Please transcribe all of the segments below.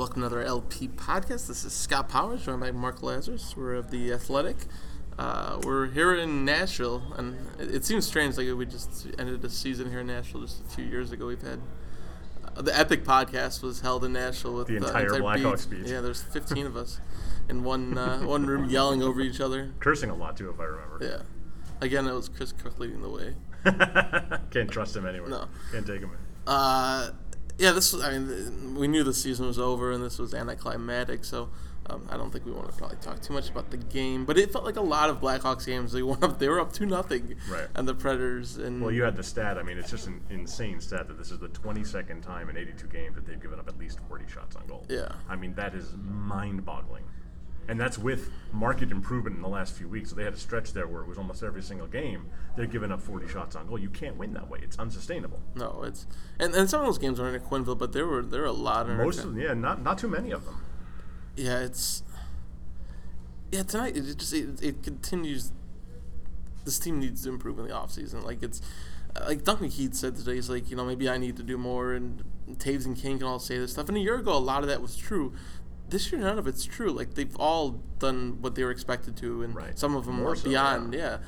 welcome to another LP podcast. This is Scott Powers, joined by Mark Lazerus. We're of the Athletic. Uh, we're here in Nashville, and it, it, seems strange. Like we just ended the season here in Nashville just a few years ago. We've had uh, the Epic podcast was held in Nashville with the entire, uh, entire Blackhawks beat. Yeah, there's 15 of us in one uh, one room yelling over each other, cursing a lot too, if I remember. Yeah. Again, it was Chris Kuc leading the way. Can't trust him anywhere. No. Can't take him. Uh, yeah, this was. I mean, we knew the season was over, and this was anticlimactic. So um, I don't think we want to probably talk too much about the game, but it felt like a lot of Blackhawks games. They up. They were up two nothing. Right. And the Predators and. Well, you had the stat. I mean, it's just an insane stat that this is the 22nd time in 82 games that they've given up at least 40 shots on goal. Yeah. I mean, that is mind-boggling and that's with market improvement in the last few weeks. So they had a stretch there where it was almost every single game they're giving up 40 shots on goal. You can't win that way. It's unsustainable. No, it's and, and some of those games were in Quenneville, but there were there were a lot of most of them. Yeah, not not too many of them. Yeah, it's yeah tonight it just it, it continues. This team needs to improve in the offseason. Like it's like Duncan Keith said today, he's like, you know, maybe I need to do more, and Toews and Kane can all say this stuff. And a year ago, a lot of that was true this year none of it's true. Like they've all done what they were expected to, and right. some of them More are so, beyond. Yeah.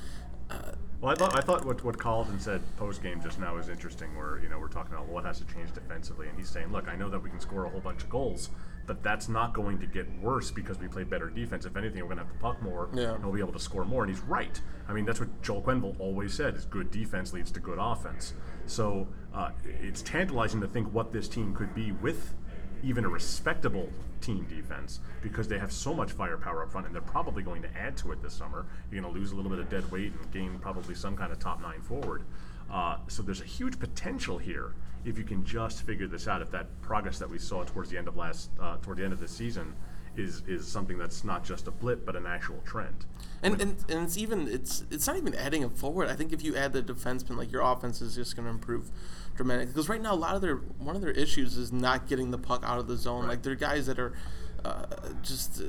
yeah. Uh, well, I thought I thought what what Colliton said post game just now is interesting. Where you know we're talking about what has to change defensively, and he's saying, look, I know that we can score a whole bunch of goals, but that's not going to get worse because we play better defense. If anything, we're going to have to puck more, yeah. and we'll be able to score more. And he's right. I mean, that's what Joel Quenneville always said: is good defense leads to good offense. So uh, it's tantalizing to think what this team could be with even a respectable team defense because they have so much firepower up front and they're probably going to add to it this summer. You're going to lose a little bit of dead weight and gain probably some kind of top nine forward. Uh, so there's a huge potential here if you can just figure this out. If that progress that we saw towards the end of last, uh, toward the end of this season, is is something that's not just a blip but an actual trend. And, and and it's even it's it's not even adding a forward. I think if you add the defenseman, like your offense is just going to improve dramatically. Because right now, a lot of their one of their issues is not getting the puck out of the zone. Right. Like they're guys that are uh, just. Uh,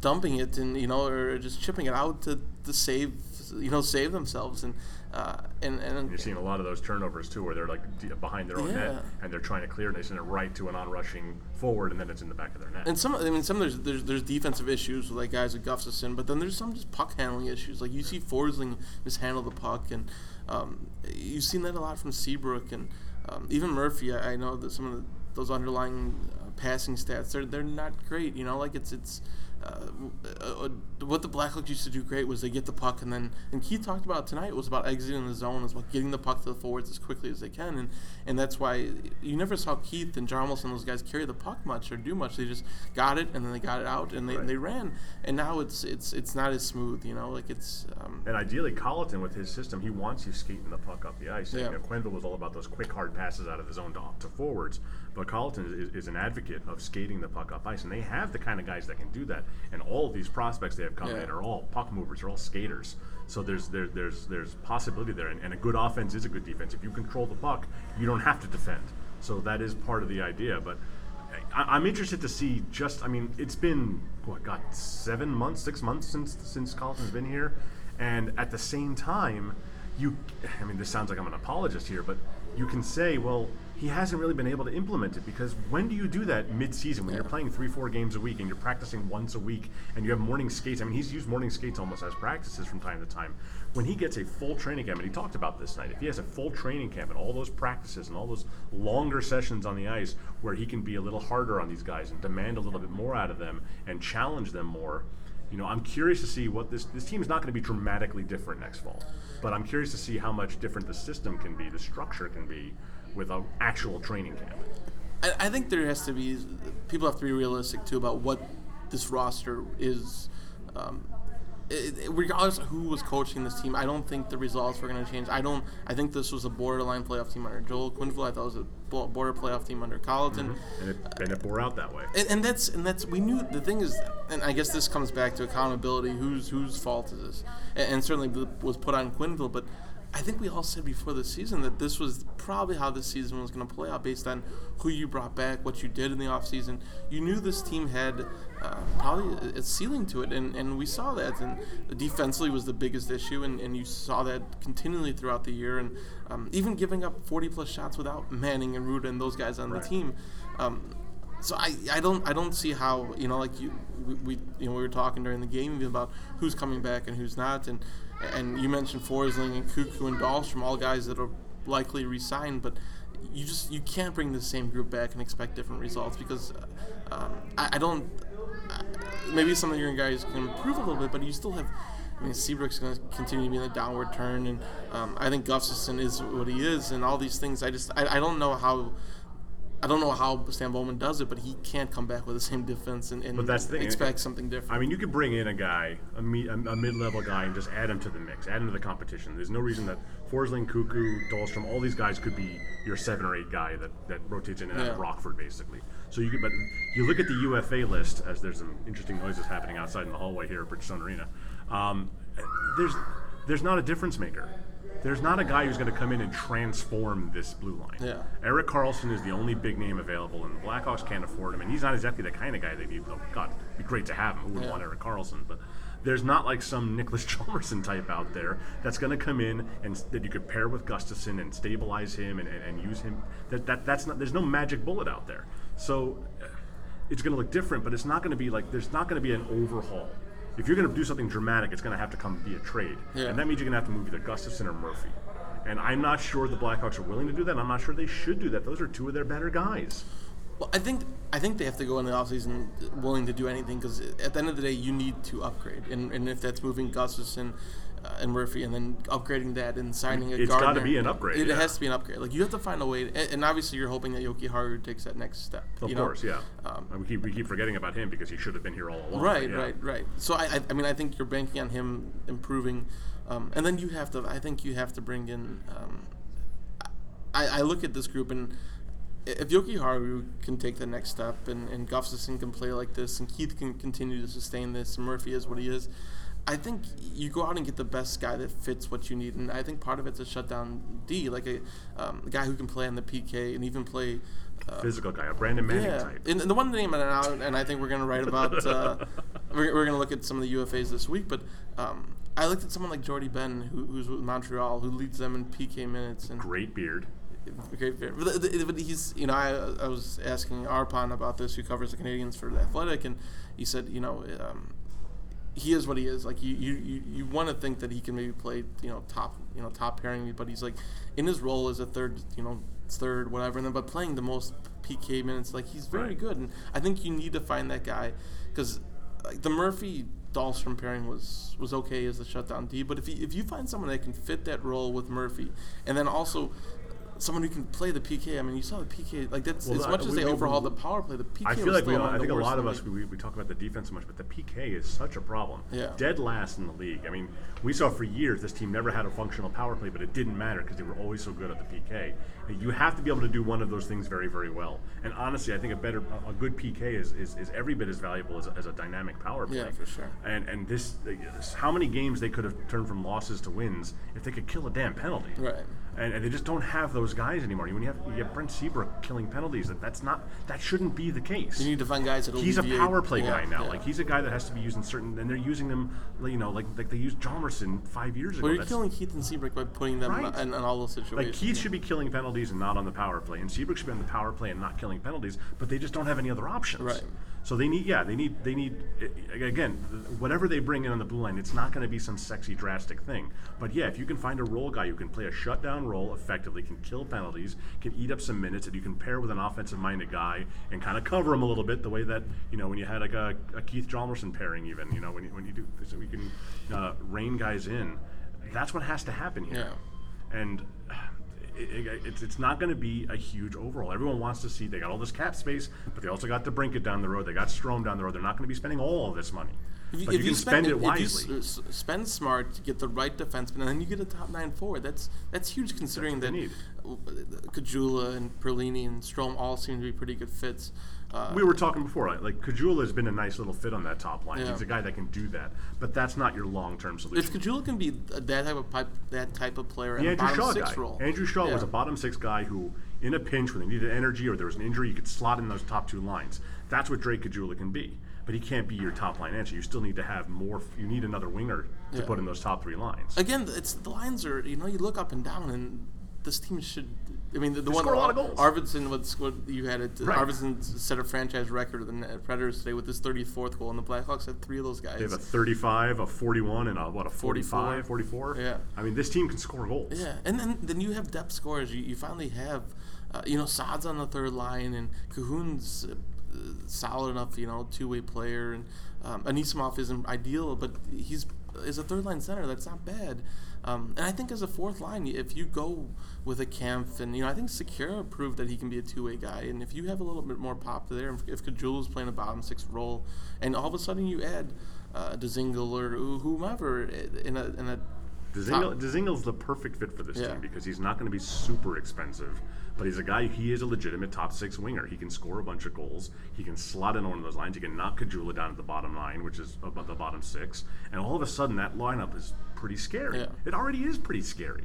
dumping it and you know or just chipping it out to, to save you know save themselves and uh, and, and you're seeing a lot of those turnovers too, where they're like behind their own yeah. net and they're trying to clear and they send it right to an on-rushing forward, and then it's in the back of their net. And some, I mean, some there's there's, there's defensive issues with like guys like Gustafsson, but then there's some just puck handling issues. Like you see Forsling mishandle the puck, and um, you've seen that a lot from Seabrook and um, even Murphy. I, I, know that some of the, those underlying uh, passing stats they're they're not great. You know, like it's it's uh, uh, what the Blackhawks used to do great was they get the puck and then and Keith talked about tonight was about exiting the zone, was about getting the puck to the forwards as quickly as they can, and and that's why you never saw Keith and Hjalmarsson and those guys carry the puck much or do much. They just got it and then they got it out and they, right. they ran, and now it's it's it's not as smooth, you know, like it's. Um, and ideally, Colliton with his system, he wants you skating the puck up the ice. Yeah. You know, Quenneville was all about those quick hard passes out of the zone to, to forwards, but Colliton is, is, an advocate of skating the puck up ice, and they have the kind of guys that can do that. And all of these prospects they have coming yeah. in are all puck movers, they're all skaters. So there's there, there's there's possibility there, and, and, a good offense is a good defense. If you control the puck, you don't have to defend. So that is part of the idea. But I, am interested to see. Just I mean, it's been what got seven months, six months since since Colliton's been here, and at the same time, you. I mean, this sounds like I'm an apologist here, but you can say, well, he hasn't really been able to implement it because when do you do that mid-season when yeah. you're playing three, four games a week and you're practicing once a week and you have morning skates? I mean, he's used morning skates almost as practices from time to time. When he gets a full training camp, and he talked about this night, if he has a full training camp and all those practices and all those longer sessions on the ice where he can be a little harder on these guys and demand a little bit more out of them and challenge them more, you know, I'm curious to see what this this team is not going to be dramatically different next fall, but I'm curious to see how much different the system can be, the structure can be with an actual training camp. I, I think there has to be people have to be realistic too about what this roster is. Um, it, regardless of who was coaching this team, I don't think the results were going to change. I don't. I think this was a borderline playoff team under Joel Quenneville. I thought it was a border playoff team under Colliton, mm-hmm. and, it, and, it, bore out that way. And, and, that's and that's we knew the thing is, and I guess this comes back to accountability. Whose whose fault is this? And, and certainly was put on Quenneville, but I think we all said before the season that this was probably how the season was going to play out based on who you brought back, what you did in the offseason. You knew this team had uh, probably a ceiling to it, and, and we saw that. And defensively was the biggest issue, and, and you saw that continually throughout the year. And um, even giving up 40 plus shots without Manning and Rutta and those guys on right. the team. Um, so I, I don't I don't see how you know like you we, we you know we were talking during the game about who's coming back and who's not and and you mentioned Forsling and Koekkoek and Dahlstrom all guys that are likely resign but you just you can't bring the same group back and expect different results because uh, um, I, I don't uh, maybe some of your guys can improve a little bit but you still have I mean, Seabrook's going to continue to be in a downward turn, and um, I think Gustafsson is what he is, and all these things. I just, I, I don't know how I don't know how Stan Bowman does it, but he can't come back with the same defense and, and But that's the thing. expect something different. I mean, you could bring in a guy, a, me, a, a mid-level guy, and just add him to the mix, add him to the competition. There's no reason that Forsling, Koekkoek, Dahlstrom, all these guys could be your seven or eight guy that, that rotates in and out of Rockford, basically. So you could, but you look at the UFA list as there's some interesting noises happening outside in the hallway here at Bridgestone Arena. Um, there's there's not a difference maker. There's not a guy who's going to come in and transform this blue line. Yeah. Erik Karlsson is the only big name available, and the Blackhawks can't afford him. And he's not exactly the kind of guy they need. Though, God, it'd be great to have him. Who would Yeah. want Erik Karlsson? But there's not like some Nicholas Hjalmarsson type out there that's going to come in and that you could pair with Gustafsson and stabilize him and, and, and use him. That, that that's not. There's no magic bullet out there. So it's going to look different, but it's not going to be like there's not going to be an overhaul. If you're going to do something dramatic, it's going to have to come via trade, Yeah. and that means you're going to have to move either Gustafsson or Murphy. And I'm not sure the Blackhawks are willing to do that. I'm not sure they should do that. Those are two of their better guys. Well, I think I think they have to go in the offseason willing to do anything because at the end of the day, you need to upgrade, and, and if that's moving Gustafsson and Murphy, and then upgrading that and signing a It's gotta be an upgrade, It yeah. has to be an upgrade. Like you have to find a way, and, and obviously you're hoping that Jokiharju takes that next step. Of you know? course, yeah. Um, we keep we keep forgetting about him because he should have been here all along. Right, yeah. right, right. So I, I, I mean, I think you're banking on him improving, um, and then you have to. I think you have to bring in. Um, I, I look at this group and if Jokiharju can take the next step and, and Gustafsson can play like this and Keith can continue to sustain this and Murphy is what he is, I think you go out and get the best guy that fits what you need. And I think part of it's a shutdown D, like a, um, a guy who can play on the PK and even play. Uh, Physical guy, a Brandon Manning yeah, type. and, and the one name and, I, and I think we're going to write about. Uh, we're we're going to look at some of the UFAs this week, but um, I looked at someone like Jordie Benn, who, who's with Montreal, who leads them in PK minutes and Great beard. great beard. But, the- the- but he's, you know, I, I was asking Arpon about this, who covers the Canadiens for the Athletic, and he said, you know, um, he is what he is. Like you, you, you, you want to think that he can maybe play, you know, top, you know, top pairing, but he's like in his role as a third, you know, third, whatever. And then, but playing the most PK minutes, like he's very Right. good. And I think you need to find that guy because like the Murphy Dahlstrom pairing was was okay as a shutdown D. But if you, if you find someone that can fit that role with Murphy, and then also someone who can play the PK. I mean, you saw the PK. Like that's Well, as I- much as we- they we- overhauled we- the power play. The PK. I feel like we, I one of the think a lot of us we, we talk about the defense so much, but the PK is such a problem. Yeah. Dead last in the league. I mean, we saw for years this team never had a functional power play, but it didn't matter because they were always so good at the PK. You have to be able to do one of those things very, very well. And honestly, I think a better, a- good PK is, is, is every bit as valuable as a, as a dynamic power play. Yeah, for sure. And and this, how many games they could have turned from losses to wins if they could kill a damn penalty. Right. And, and they just don't have those guys anymore. When you have you have Brent Seabrook killing penalties, that that's not that shouldn't be the case. You need to find guys that He's a power play yeah, guy now. yeah. Like he's a guy that has to be used in certain, and they're using them, you know, like like they used Hjalmarsson five years ago. Well, you're killing Keith and Seabrook by putting them Right. in, in all those situations. like Keith should be killing penalties and not on the power play, and Seabrook should be on the power play and not killing penalties. But they just don't have any other options. Right. So they need, yeah, they need, they need, again, whatever they bring in on the blue line, it's not going to be some sexy, drastic thing. But yeah, if you can find a role guy who can play a shutdown role effectively, can kill penalties, can eat up some minutes, that you can pair with an offensive-minded guy and kind of cover him a little bit, the way that you know when you had like a, a Keith Hjalmarsson pairing, even you know when you, when you do, so we can uh, rein guys in. That's what has to happen here. Yeah. And it, it, it's, it's not going to be a huge overhaul. Everyone wants to see they got all this cap space, but they also got DeBrincat down the road. They got Strome down the road. They're not going to be spending all of this money. If but you, can spend, it if wisely. you s- spend smart get the right defenseman, and then you get a top nine forward. That's that's huge considering That's that Caggiula and Perlini and Strome all seem to be pretty good fits. Uh, we were talking before, like, like Caggiula has been a nice little fit on that top line. Yeah. He's a guy that can do that, but that's not your long-term solution. if. Caggiula can be that type of pipe, that type of player The Andrew bottom Shaw six guy. role, Andrew Shaw was a bottom six guy who, in a pinch when they needed energy or there was an injury, you could slot in those top two lines. That's what Drake Caggiula can be. But he can't be your top line answer. You still need to have more. You need another winger to Yeah. put in those top three lines. Again, it's the lines are you know you look up and down and this team should. I mean, the, the one score a lot of goals. Arvidsson, what's what you had it. Right. Arvidsson set a franchise record with the Predators today with his 34th goal, and the Blackhawks had three of those guys. They have a 35, a 41, and a what a 45, 44. 44. Yeah. I mean, this team can score goals. Yeah, and then then you have depth scores. You, you finally have, uh, you know, Saad's on the third line, and Kahun's uh, solid enough, you know, two way player, and um, Anisimov isn't ideal, but he's as a third line center. That's not bad. Um, and I think as a fourth line, if you go with a Kampf, and you know, I think Sikura proved that he can be a two way guy, and if you have a little bit more pop there, if, if Caggiula's playing a bottom six role, and all of a sudden you add uh, Dzingel or whomever in a in a Dzingel, Dzingel's the perfect fit for this Yeah. team because he's not going to be super expensive, but he's a guy. He is a legitimate top six winger. He can score a bunch of goals. He can slot in one of those lines. He can knock Caggiula down at the bottom line, which is about the bottom six, and all of a sudden that lineup is pretty scary. Yeah. It already is pretty scary.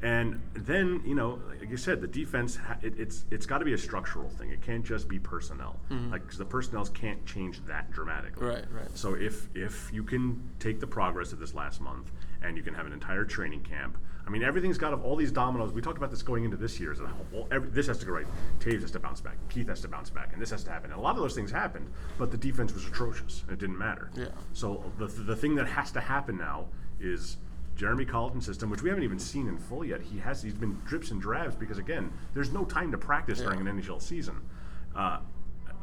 And then you know, like you said, the defense ha- it, it's it's got to be a structural thing. It can't just be personnel. Mm-hmm. like because the personnel can't change that dramatically. Right, right. So if if you can take the progress of this last month and you can have an entire training camp, I mean everything's got all these dominoes. We talked about this going into this year. Is that well, every, this has to go right. Toews has to bounce back. Keith has to bounce back, and this has to happen. And a lot of those things happened, but the defense was atrocious. and It didn't matter. Yeah. So the the thing that has to happen now is. Jeremy Colliton's system, which we haven't even seen in full yet, he has he's been drips and drabs because again, there's no time to practice during an NHL season. Uh,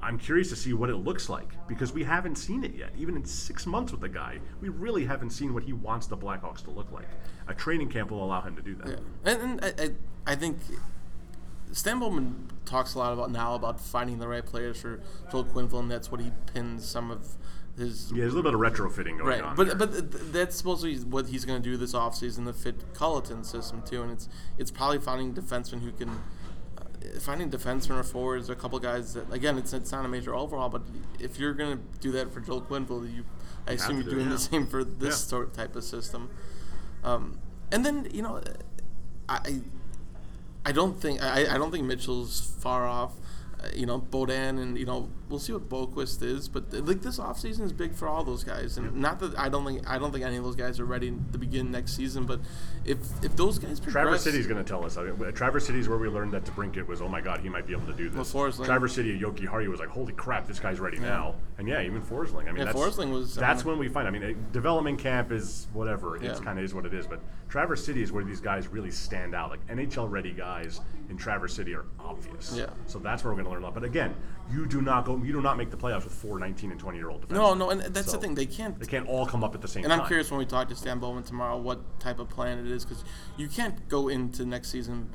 I'm curious to see what it looks like because we haven't seen it yet. Even in six months with the guy, we really haven't seen what he wants the Blackhawks to look like. A training camp will allow him to do that. Yeah, and, and I, I, I think Stan Bowman talks a lot about now about finding the right players for Joel Quenneville, and that's what he pins some of his Yeah, there's a little bit of retrofitting going right. on. But there. but that's supposedly what he's going to do this offseason the fit Colliton's system too, and it's it's probably finding defensemen who can. Uh, finding defensemen or forwards, or a couple guys that again, it's it's not a major overhaul, but if you're going to do that for Joel Quenneville, you I assume you're doing the same for this Yeah. sort type of system. Um, and then you know, I I don't think I, I don't think Mitchell's far off. Uh, you know, Beaudin and you know we'll see what Boqvist is, but uh, like this offseason is big for all those guys, and not that I don't think I don't think any of those guys are ready to begin next season. But if if those guys progress, Traverse City's going to tell us. I mean, Traverse City's where we learned that To DeBrincat was, oh my God, he might be able to do this. Well, Forsling- Traverse City, Jokiharju was like, holy crap, this guy's ready now. And yeah, even Forsling. I mean, Yeah, that's, Forsling was, I That's mean- when we find. I mean, a development camp is whatever. It's Yeah. kind of is what it is. But Traverse City is where these guys really stand out. Like NHL ready guys in Traverse City are obvious. Yeah. So that's where we're going to learn a lot. But again, you do not go. You do not make the playoffs with four 19 and 20 year old defensemen. no, no, and that's So the thing they can't. They can't all come up at the same time. And time. I'm curious when we talk to Stan Bowman tomorrow what type of plan it is because you can't go into next season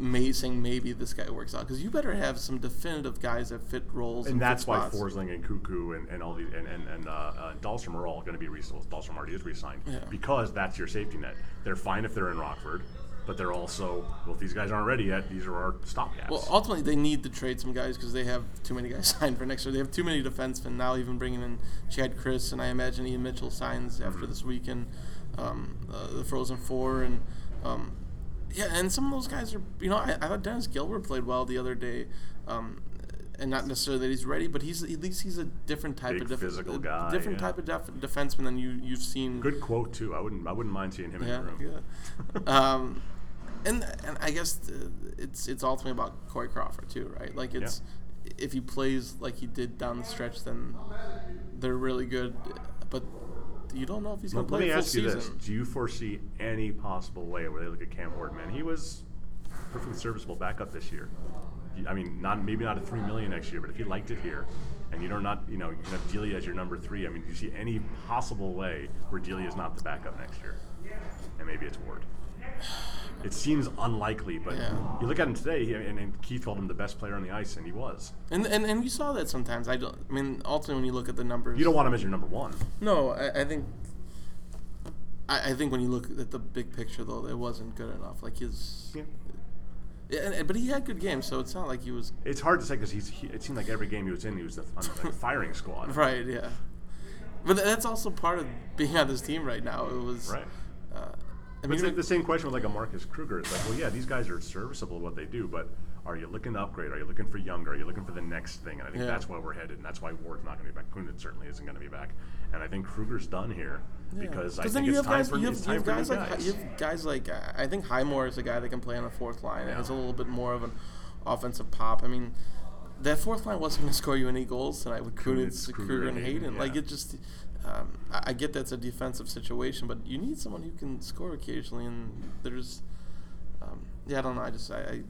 may, saying maybe this guy works out because you better have some definitive guys that fit roles and that's why spots. Forsling and Koekkoek and, and all these and and, and uh, uh, Dahlstrom are all going to be re- Dahlstrom already is re-signed Yeah. because that's your safety net. They're fine if they're in Rockford, but they're also well if these guys aren't ready yet, these are our stopgaps. Well, ultimately, they need to trade some guys because they have too many guys signed for next year. They have too many defensemen now. Even bringing in Chad Krys and I imagine Ian Mitchell signs after Mm-hmm. this weekend, um, uh, the Frozen Four, and um, yeah, and some of those guys are. You know, I, I thought Dennis Gilbert played well the other day. Um, and not necessarily that he's ready, but he's at least he's a different type Big of def- physical a guy, different yeah. type of def- defenseman than you you've seen. Good quote too. I wouldn't I wouldn't mind seeing him Yeah, in the room. yeah. um, and and I guess uh, it's it's ultimately about Corey Crawford too, right? Like it's if he plays like he did down the stretch, then they're really good. But you don't know if he's going Let, to let play me a full ask you season. this: Do you foresee any possible way where they look at Cam Hortman? He was perfectly serviceable backup this year. I mean, not maybe not a three million next year, but if he liked it here, and you don't not you know you can have Delia as your number three. I mean, do you see any possible way where Delia is not the backup next year? And maybe it's Ward. It seems unlikely, but Yeah. you look at him today, he- and, and Keith called him the best player on the ice, and he was. And, and and you saw that sometimes. I don't. I mean, ultimately, when you look at the numbers, You don't want him as your number one. No, I, I think. I, I think when you look at the big picture, though, it wasn't good enough. Like his. Yeah. Yeah, but he had good games, so it's not like he was It's hard to say because he's. He, it seemed like every game he was in, he was the, on the firing squad. Right. Yeah. But that's also part of being on this team right now. It was. Right. I mean, it's like the same question with like a Marcus Kruger. It's like, well, yeah, these guys are serviceable at what they do, but are you looking to upgrade? Are you looking for younger? Are you looking for the next thing? And I think Yeah. that's where we're headed, and that's why Ward's not going to be back. Kunitz certainly isn't going to be back, and I think Kruger's done here because I think you it's have time guys, for you have, you have guys like guys. you have guys like uh, I think Highmore is a guy that can play on the fourth line and Yeah. has a little bit more of an offensive pop. I mean, that fourth line wasn't going to score you any goals tonight with Kunitz, Kunitz, Kruger, Kruger, and and Hayden. Hayden, Like it just, um, I, I get that's a defensive situation, but you need someone who can score occasionally. And there's, um, yeah, I don't know. I just I, I,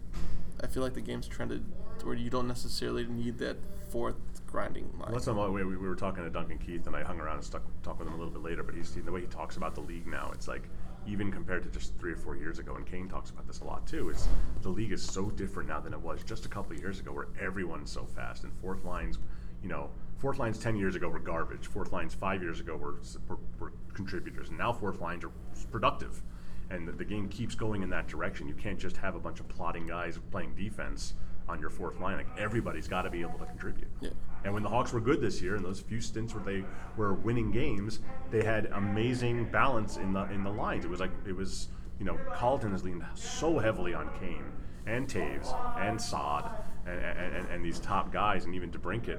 I feel like the game's trended to where you don't necessarily need that fourth grinding line. Well, that's we, we were talking to Duncan Keith, and I hung around and stuck talk with him a little bit later. But he's the way he talks about the league now. It's like even compared to just three or four years ago, and Kane talks about this a lot too. Is the league is so different now than it was just a couple of years ago, where everyone's so fast and fourth lines, you know. Fourth lines ten years ago were garbage. Fourth lines five years ago were, were, were contributors, and now fourth lines are productive, and the, the game keeps going in that direction. You can't just have a bunch of plotting guys playing defense on your fourth line. Like everybody's got to be able to contribute. Yeah. And when the Hawks were good this year, in those few stints where they were winning games, they had amazing balance in the in the lines. It was like it was you know Colliton has leaned so heavily on Kane and Toews and Saad and, and, and, and these top guys and even DeBrincat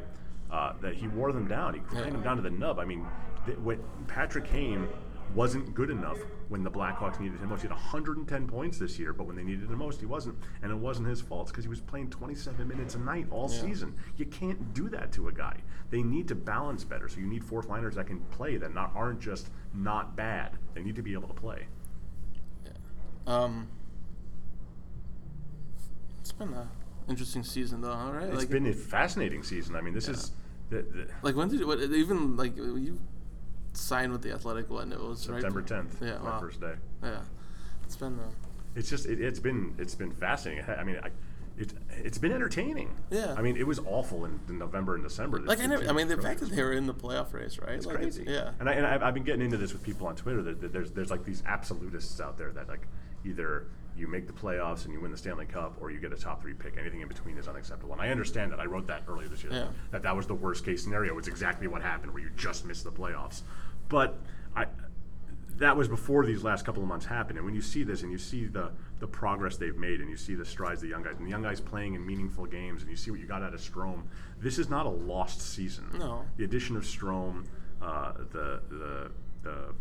uh, that he wore them down. He grind them down to the nub. I mean, th- when Patrick Kane wasn't good enough when the Blackhawks needed him most. He had 110 points this year, but when they needed him most, he wasn't. And it wasn't his fault because he was playing 27 minutes a night all season. You can't do that to a guy. They need to balance better. So you need fourth liners that can play that not aren't just not bad. They need to be able to play. Um, it's been a interesting season though, all right? It's like, been a fascinating season. I mean, this is the, the like when did what, even like you signed with the Athletic? when it was? September 10th, Yeah, my wow. first day. Yeah, it's been. Uh, It's just it, it's been it's been fascinating. I mean, I, it it's been entertaining. Yeah. I mean, it was awful in, in November and December. like I never. I mean, the fact that they were in the playoff race, right? It's like crazy. yeah. And, I, and I've, I've been getting into this with people on Twitter that, that there's there's like these absolutists out there that like either you make the playoffs and you win the Stanley Cup or you get a top three pick. Anything in between is unacceptable. And I understand that. I wrote that earlier this year. Yeah. That that was the worst case scenario. It's exactly what happened where you just missed the playoffs. But I that was before these last couple of months happened. And when you see this and you see the, the progress they've made and you see the strides the young guys and the young guys playing in meaningful games and you see what you got out of Strome, this is not a lost season. No. The addition of Strome, uh, the, the, the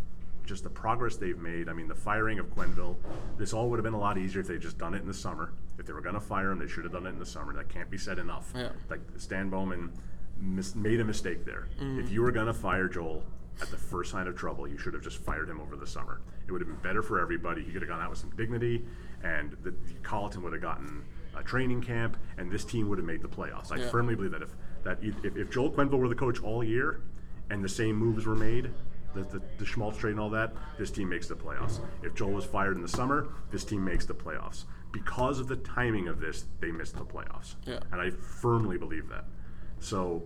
just the progress they've made. I mean, the firing of Quenneville. This all would have been a lot easier if they'd just done it in the summer. If they were going to fire him, they should have done it in the summer. That can't be said enough. Yeah. Like Stan Bowman mis- made a mistake there. Mm-hmm. If you were going to fire Joel at the first sign of trouble, you should have just fired him over the summer. It would have been better for everybody. He could have gone out with some dignity, and the, Colliton would have gotten a training camp, and this team would have made the playoffs. I Yeah. firmly believe that if that if, if Joel Quenneville were the coach all year, and the same moves were made, the, the, the Schmaltz trade and all that, this team makes the playoffs. If Joel was fired in the summer, this team makes the playoffs. Because of the timing of this, they missed the playoffs. Yeah. And I firmly believe that. So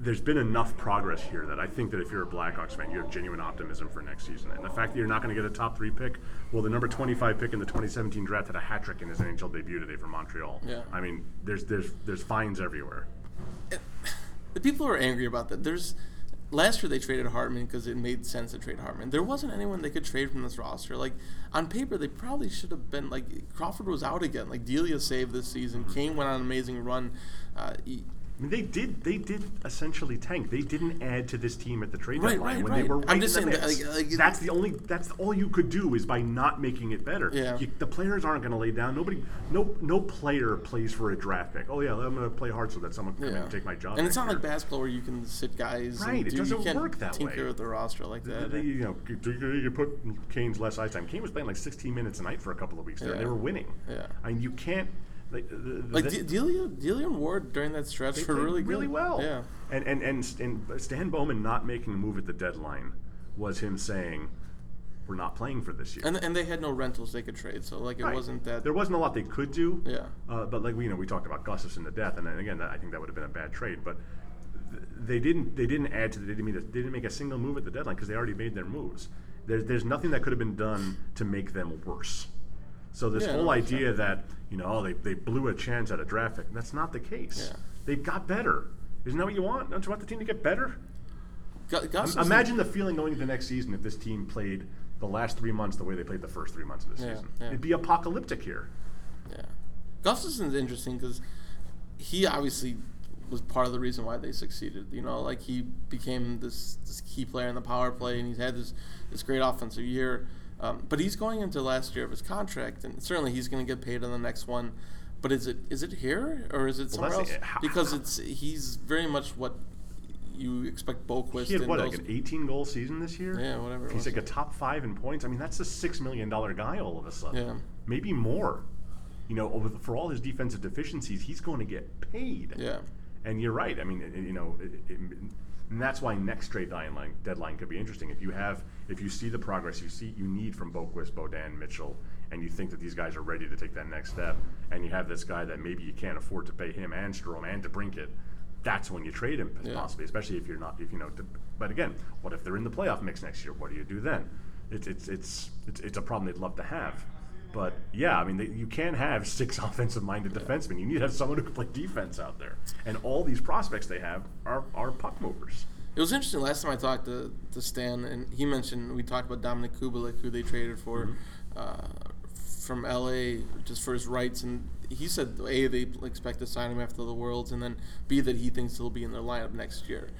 there's been enough progress here that I think that if you're a Blackhawks fan, you have genuine optimism for next season. And the fact that you're not going to get a top three pick, well, the number 25 pick in the 2017 draft had a hat trick in his NHL debut today for Montreal. Yeah. I mean, there's there's there's fines everywhere. The people who are angry about that. There's last year they traded Hartman because it made sense to trade Hartman. There wasn't anyone they could trade from this roster. Like on paper, they probably should have been like Crawford was out again. Like Delia saved this season. Kane went on an amazing run. Uh, I mean, they did they did essentially tank. They didn't add to this team at the trade Right, deadline right, when right. they were. I'm right just in the saying that, mix. like- like, that's the only. That's all you could do is by not making it better. Yeah. You, the players aren't going to lay down. Nobody. No. No player plays for a draft pick. Oh yeah, I'm going to play hard so that someone can come in yeah. and take my job. And it's not like year. basketball where you can sit guys. Right, And it doesn't work that tinker way. with the roster like that. They- you know, you, you put Kane's less ice time. Kane was playing like 16 minutes a night for a couple of weeks there. and They were winning. Yeah. I mean, you can't. Like, the, the, like the- Delia, Delia Ward during that stretch were really really good. well. Yeah. And, and and and Stan Bowman not making a move at the deadline was him saying, "We're not playing for this year." And and they had no rentals they could trade, so like it Right. wasn't that. There wasn't a lot they could do. Yeah. Uh, but like we you know we talked about Gustafsson to death, and then again that, I think that would have been a bad trade. But th- they didn't they didn't add to the, they didn't, make a, they didn't make a single move at the deadline because they already made their moves. There's there's nothing that could have been done to make them worse. So this Yeah, whole no, idea that you know oh, they, they blew a chance at a draft pick that's not the case. Yeah. They've got better. Isn't that what you want? Don't you want the team to get better? Gu- Gus Imagine the feeling going into the next season if this team played the last three months the way they played the first three months of the Yeah, season. yeah. It'd be apocalyptic here. Yeah, Gustafsson's interesting because he obviously was part of the reason why they succeeded. You know, like he became this, this key player in the power play, and he's had this this great offensive year. Um, but he's going into last year of his contract, and certainly he's going to get paid on the next one. But is it is it here or is it somewhere that's else? the- how- because it's he's very much what you expect Boqvist He had what, like an 18 goal season this year? Yeah, whatever it He's like a top five in points. I mean, that's a six million dollar guy all of a sudden. Yeah. Maybe more. You know, over the- for all his defensive deficiencies, he's going to get paid. yeah, And you're right. I mean, it, you know, it, it, and that's why next trade deadline deadline could be interesting. If you have, if you see the progress you see you need from Boqvist, Beaudin, Mitchell, and you think that these guys are ready to take that next step, and you have this guy that maybe you can't afford to pay him and Strome and DeBrincat, that's when you trade him Yeah. possibly. Especially if you're not, if you know. To, but again, what if they're in the playoff mix next year? What do you do then? It's it's it's it's, it's a problem they'd love to have. But yeah, I mean, they, you can't have six offensive-minded defensemen. You need to have someone who can play defense out there. And all these prospects they have are, are puck movers. It was interesting. Last time I talked to, to Stan, and he mentioned we talked about Dominik Kubalik, who they traded for Mm-hmm. uh, from LA just for his rights, and he said a they expect to sign him after the Worlds, and then b that he thinks he'll be in their lineup next year.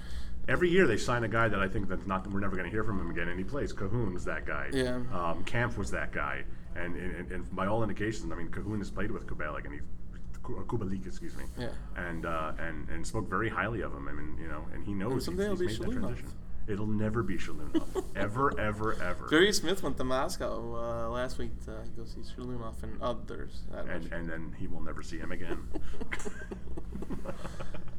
Every year they sign a guy that I think that's not we're never going to hear from him again, and he plays. Kahun was that guy. Yeah. Um, Kampf was that guy, and, and and by all indications, I mean Kahun has played with Kubalik and he. Kubalik, excuse me. Yeah. And uh, and and spoke very highly of him. I mean, you know, and he knows someday he's, it'll he's be made that Shalunov. transition. It'll never be Shalunov. ever, ever, ever. Jerry Smith went to Moscow uh, last week to go see Shalunov and others. And know. and then he will never see him again.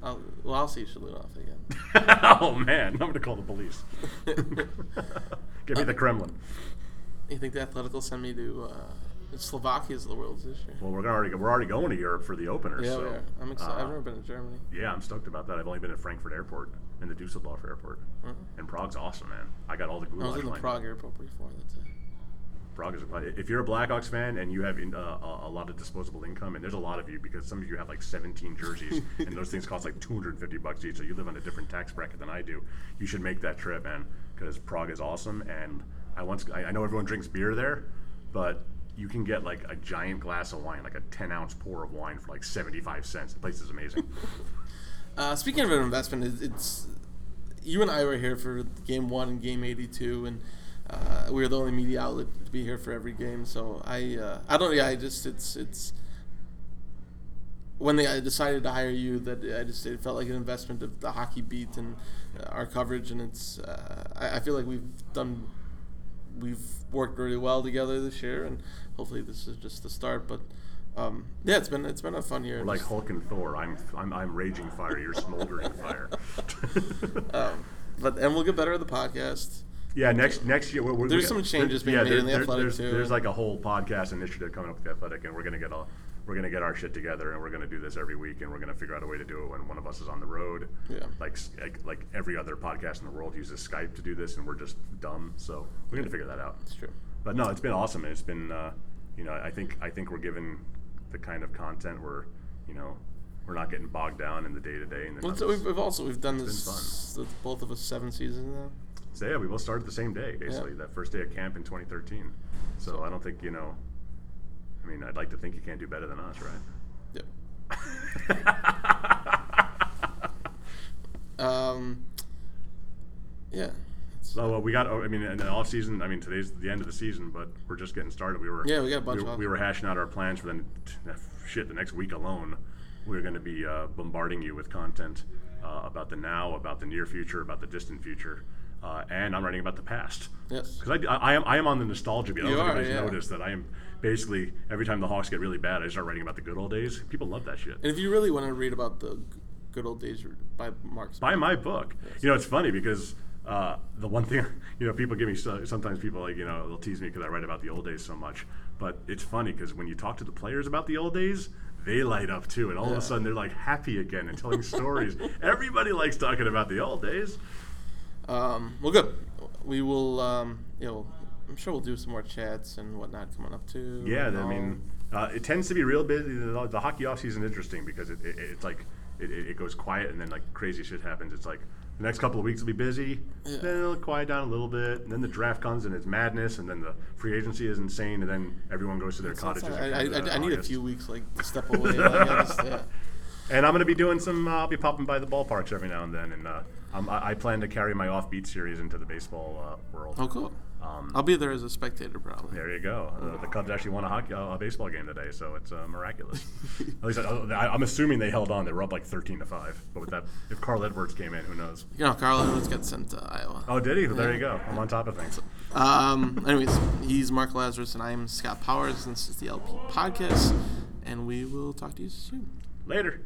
I'll, well, I'll see Shalunov again. oh man, I'm gonna call the police. Give me the Kremlin. You think the Athletic will send me to uh, Slovakia's the Worlds this year? Well, we're already we're already going to Europe for the opener. yeah, so, we are. I'm excited. uh, I've never been to Germany. Yeah, I'm stoked about that. I've only been at Frankfurt Airport and the Dusseldorf Airport, Mhm. and Prague's awesome, man. I got all the I was in the Prague airport before. That's it. Prague is a, if you're a Blackhawks fan and you have in, uh, a, a lot of disposable income, and there's a lot of you because some of you have like 17 jerseys, and those things cost like 250 bucks each. So you live on a different tax bracket than I do. You should make that trip, man, because Prague is awesome. And I once I, I know everyone drinks beer there, but you can get like a giant glass of wine, like a 10 ounce pour of wine for like 75 cents. The place is amazing. Uh, speaking of an investment, it's, you and I were here for game one and game 82, and uh, we were the only media outlet to be here for every game. So I, uh, I don't, yeah, I just, it's, it's when they I decided to hire you that I just it felt like an investment of the hockey beat and our coverage, and it's, uh, I, I feel like we've done, we've worked really well together this year, and hopefully this is just the start, but. Um, yeah, it's been it's been a fun year. Like Hulk and Thor. I'm I'm, I'm raging fire. You're smoldering fire. um, but and we'll get better at the podcast. Yeah, next next year we're, we're There's we- some changes being yeah, made there- in the there- Athletic, there's, too. There's like a whole podcast initiative coming up with the athletic, and we're gonna get all we're gonna get our shit together, and we're gonna do this every week, and we're gonna figure out a way to do it when one of us is on the road. Yeah. Like like, like every other podcast in the world uses Skype to do this, and we're just dumb. So we're gonna figure that out. It's true. But no, it's been awesome. It's been, uh, you know, I think I think we're given the kind of content where, you know, we're not getting bogged down in the day to day and Well, so we've, we've also we've done this both of us seven seasons now. So yeah, we both started the same day, basically, Yeah. that first day of camp in 2013. So I don't think you know. I mean, I'd like to think you can't do better than us, Yep. right? Um, yeah. So uh, we got. I mean, in the off season. I mean, today's the end of the season, but we're just getting started. We were. Yeah, we got a bunch we, we were hashing out our plans for the shit. The next week alone, we're going to be uh, bombarding you with content uh, about the now, about the near future, about the distant future, uh, and I'm writing about the past. Yes. Because I, I, am I am on the nostalgia beat. I don't You know if are, anybody's yeah. noticed that I am basically every time the Hawks get really bad, I start writing about the good old days. People love that shit. And if you really want to read about the good old days by Mark, Buy my book. You know, it's funny because uh, the one thing, you know, people give me sometimes people like you know they'll tease me because I write about the old days so much. But it's funny because when you talk to the players about the old days, they light up too, and all of a sudden they're like happy again and telling stories. Everybody likes talking about the old days. Um, well, good. We will. Um, you know, I'm sure we'll do some more chats and whatnot coming up too. Yeah, I mean, uh, it tends to be real busy. The, the hockey offseason is interesting because it, it, it's like it, it goes quiet and then like crazy shit happens. It's like The next couple of weeks will be busy. Yeah. Then it'll quiet down a little bit. And then the draft comes and it's madness. And then the free agency is insane. And then everyone goes to their it's cottages. I, I, I, I need a few weeks like to step away. like, just, yeah. And I'm going to be doing some. Uh, I'll be popping by the ballparks every now and then. And uh, I'm, I I plan to carry my offbeat series into the baseball uh, world. Oh, cool. Um, I'll be there as a spectator, probably. There you go. Uh, the Cubs actually won a hockey, uh, a baseball game today, so it's uh, miraculous. At least I, I, I'm assuming they held on. They were up like 13 to five. But with that, if Carl Edwards came in, who knows? You know, Carl Edwards got sent to Iowa. Oh, did he? There you go. I'm on top of things. Um, anyways, he's Mark Lazerus, and I'm Scott Powers. And this is the LP podcast, and we will talk to you soon. Later.